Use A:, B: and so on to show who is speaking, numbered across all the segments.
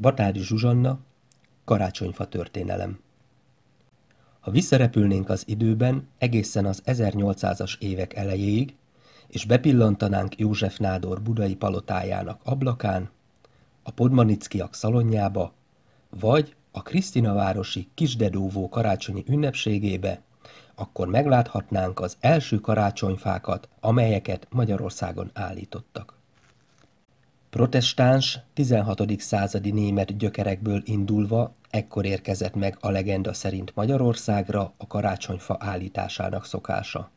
A: Batári Zsuzsanna, Karácsonyfa történelem Ha visszarepülnénk az időben egészen az 1800-as évek elejéig, és bepillantanánk József Nádor budai palotájának ablakán, a Podmanickiak szalonjába, vagy a Krisztinavárosi Kisdedóvó karácsonyi ünnepségébe, akkor megláthatnánk az első karácsonyfákat, amelyeket Magyarországon állítottak. Protestáns, 16. századi német gyökerekből indulva ekkor érkezett meg a legenda szerint Magyarországra a karácsonyfa állításának szokása.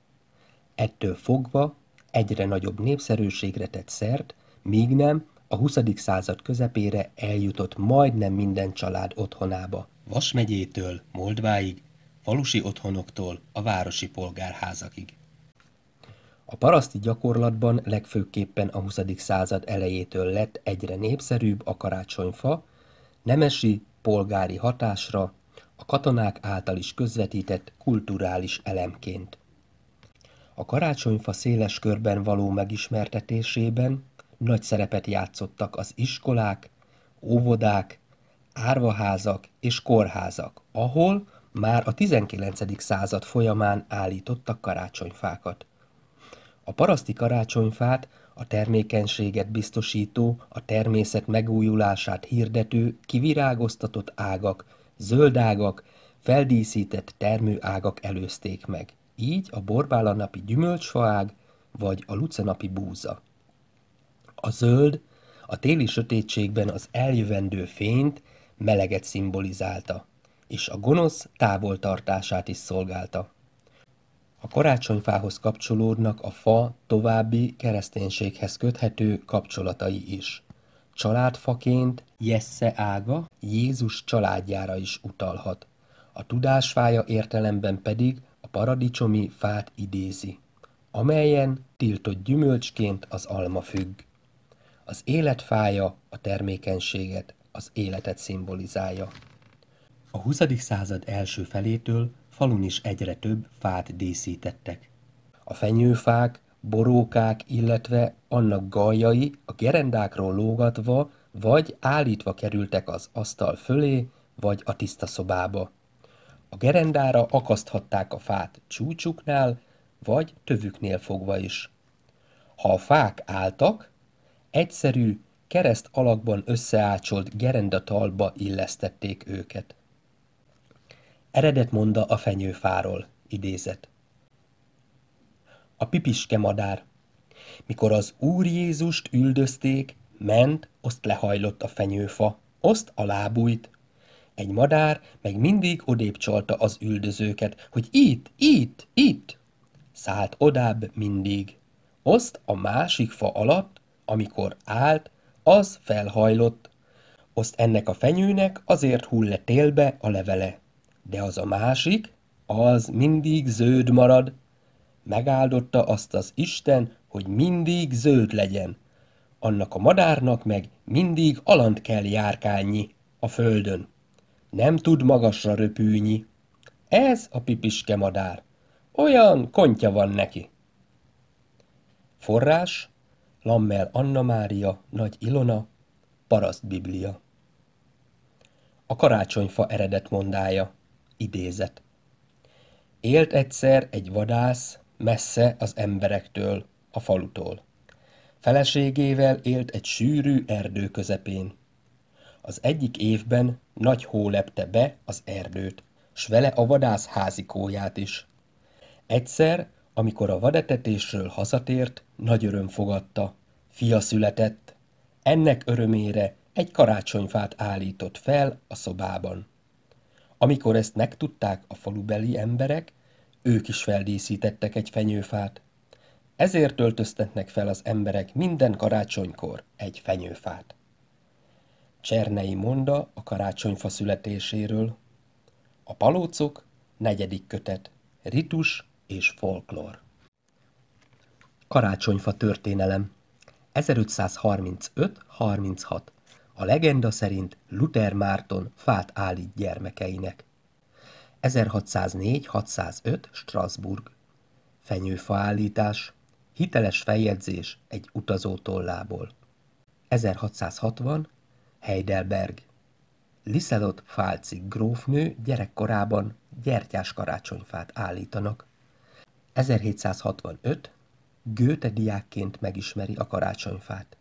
A: Ettől fogva egyre nagyobb népszerűségre tett szert, míg nem a 20. század közepére eljutott majdnem minden család otthonába. Vas megyétől Moldváig, falusi otthonoktól a városi polgárházakig. A paraszti gyakorlatban legfőképpen a 20. század elejétől lett egyre népszerűbb a karácsonyfa, nemesi, polgári hatásra, a katonák által is közvetített kulturális elemként. A karácsonyfa széles körben való megismertetésében nagy szerepet játszottak az iskolák, óvodák, árvaházak és kórházak, ahol már a 19. század folyamán állítottak karácsonyfákat. A paraszti karácsonyfát a termékenységet biztosító, a természet megújulását hirdető, kivirágoztatott ágak, zöldágak, feldíszített termőágak előzték meg. Így a borbálanapi gyümölcsfaág vagy a lucenapi búza. A zöld a téli sötétségben az eljövendő fényt, meleget szimbolizálta, és a gonosz távoltartását is szolgálta. A karácsonyfához kapcsolódnak a fa további kereszténységhez köthető kapcsolatai is. Családfaként Jesse ága Jézus családjára is utalhat. A tudásfája értelemben pedig a paradicsomi fát idézi, amelyen tiltott gyümölcsként az alma függ. Az életfája a termékenységet, az életet szimbolizálja. A 20. század első felétől falun is egyre több fát díszítettek. A fenyőfák, borókák, illetve annak galjai a gerendákról lógatva vagy állítva kerültek az asztal fölé, vagy a tiszta szobába. A gerendára akaszthatták a fát csúcsuknál, vagy tövüknél fogva is. Ha a fák álltak, egyszerű, kereszt alakban összeácsolt gerendatalba illesztették őket. Eredet monda a fenyőfáról, idézet. A pipiske madár. Mikor az Úr Jézust üldözték, ment, oszt lehajlott a fenyőfa, oszt alábújt. Egy madár meg mindig odébb csalta az üldözőket, hogy itt, itt, itt. Szállt odább mindig. Oszt a másik fa alatt, amikor állt, az felhajlott. Oszt ennek a fenyőnek azért hull le télbe a levele de az a másik, az mindig zöld marad. Megáldotta azt az Isten, hogy mindig zöld legyen. Annak a madárnak meg mindig alant kell járkálni a földön. Nem tud magasra röpülni. Ez a pipiske madár. Olyan kontya van neki. Forrás Lammel Anna Mária, Nagy Ilona, Paraszt Biblia. A karácsonyfa eredet mondája. Idézet. Élt egyszer egy vadász messze az emberektől, a falutól. Feleségével élt egy sűrű erdő közepén. Az egyik évben nagy hó lepte be az erdőt, s vele a vadász házikóját is. Egyszer, amikor a vadetetésről hazatért, nagy öröm fogadta. Fia született. Ennek örömére egy karácsonyfát állított fel a szobában. Amikor ezt megtudták a falubeli emberek, ők is feldíszítettek egy fenyőfát. Ezért töltöztetnek fel az emberek minden karácsonykor egy fenyőfát. Csernei monda a karácsonyfa születéséről. A palócok, negyedik kötet, ritus és folklór. Karácsonyfa történelem 1535-36 a legenda szerint Luther Márton fát állít gyermekeinek. 1604-605 Strasbourg. Fenyőfa állítás. Hiteles feljegyzés egy utazó tollából. 1660 Heidelberg. Liselot Fálci grófnő gyerekkorában gyertyás karácsonyfát állítanak. 1765 Goethe diákként megismeri a karácsonyfát,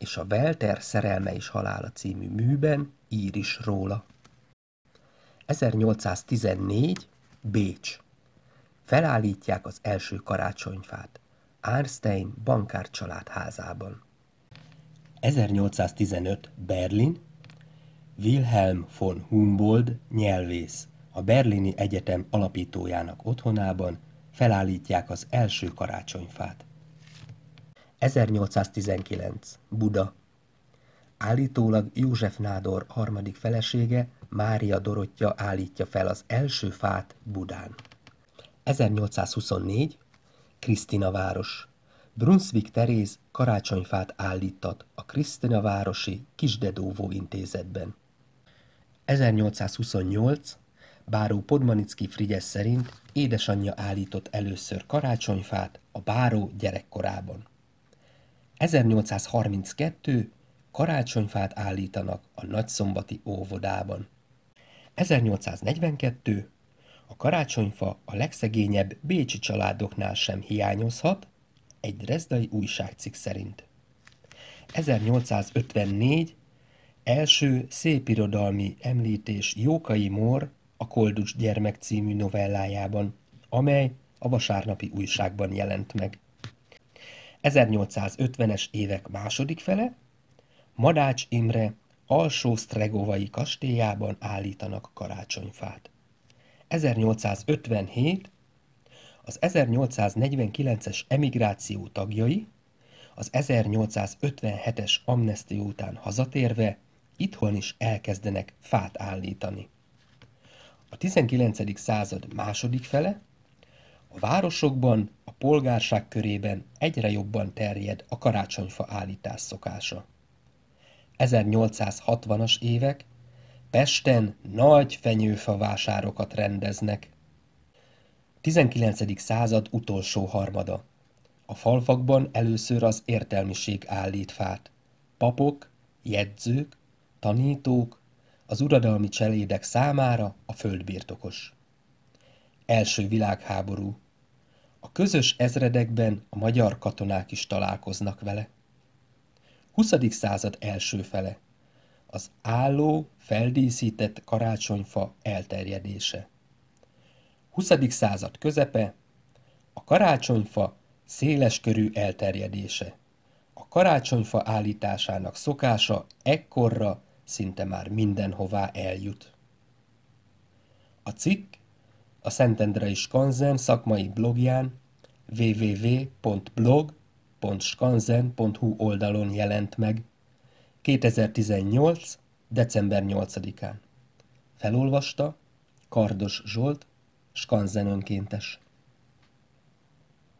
A: és a Welter Szerelme és halála című műben ír is róla. 1814 Bécs. Felállítják az első karácsonyfát. Einstein bankár család házában. 1815 Berlin. Wilhelm von Humboldt nyelvész a Berlini Egyetem alapítójának otthonában felállítják az első karácsonyfát. 1819. Buda. Állítólag József Nádor harmadik felesége, Mária Dorottya állítja fel az első fát Budán. 1824. Krisztina város. Brunswick Teréz karácsonyfát állítat a Krisztina városi Kisdedóvó intézetben. 1828. Báró Podmanicki Frigyes szerint édesanyja állított először karácsonyfát a báró gyerekkorában. 1832 karácsonyfát állítanak a nagyszombati óvodában. 1842 a karácsonyfa a legszegényebb bécsi családoknál sem hiányozhat, egy drezdai újságcikk szerint. 1854 első szépirodalmi említés Jókai Mór a Kolducs gyermek című novellájában, amely a vasárnapi újságban jelent meg. 1850-es évek második fele Madács Imre alsó sztregovai kastélyában állítanak karácsonyfát. 1857 az 1849-es emigráció tagjai az 1857-es amnestia után hazatérve itthon is elkezdenek fát állítani. A 19. század második fele a városokban, a polgárság körében egyre jobban terjed a karácsonyfa állítás szokása. 1860-as évek Pesten nagy fenyőfa vásárokat rendeznek. 19. század utolsó harmada. A falvakban először az értelmiség állít fát. Papok, jegyzők, tanítók, az uradalmi cselédek számára a földbirtokos. Első világháború. A közös ezredekben a magyar katonák is találkoznak vele. 20. század első fele. Az álló, feldíszített karácsonyfa elterjedése. 20. század közepe. A karácsonyfa széleskörű elterjedése. A karácsonyfa állításának szokása ekkorra szinte már mindenhová eljut. A cikk a Szentendrei Skanzen szakmai blogján www.blog.skanzen.hu oldalon jelent meg 2018. december 8-án. Felolvasta Kardos Zsolt, Skanzen önkéntes.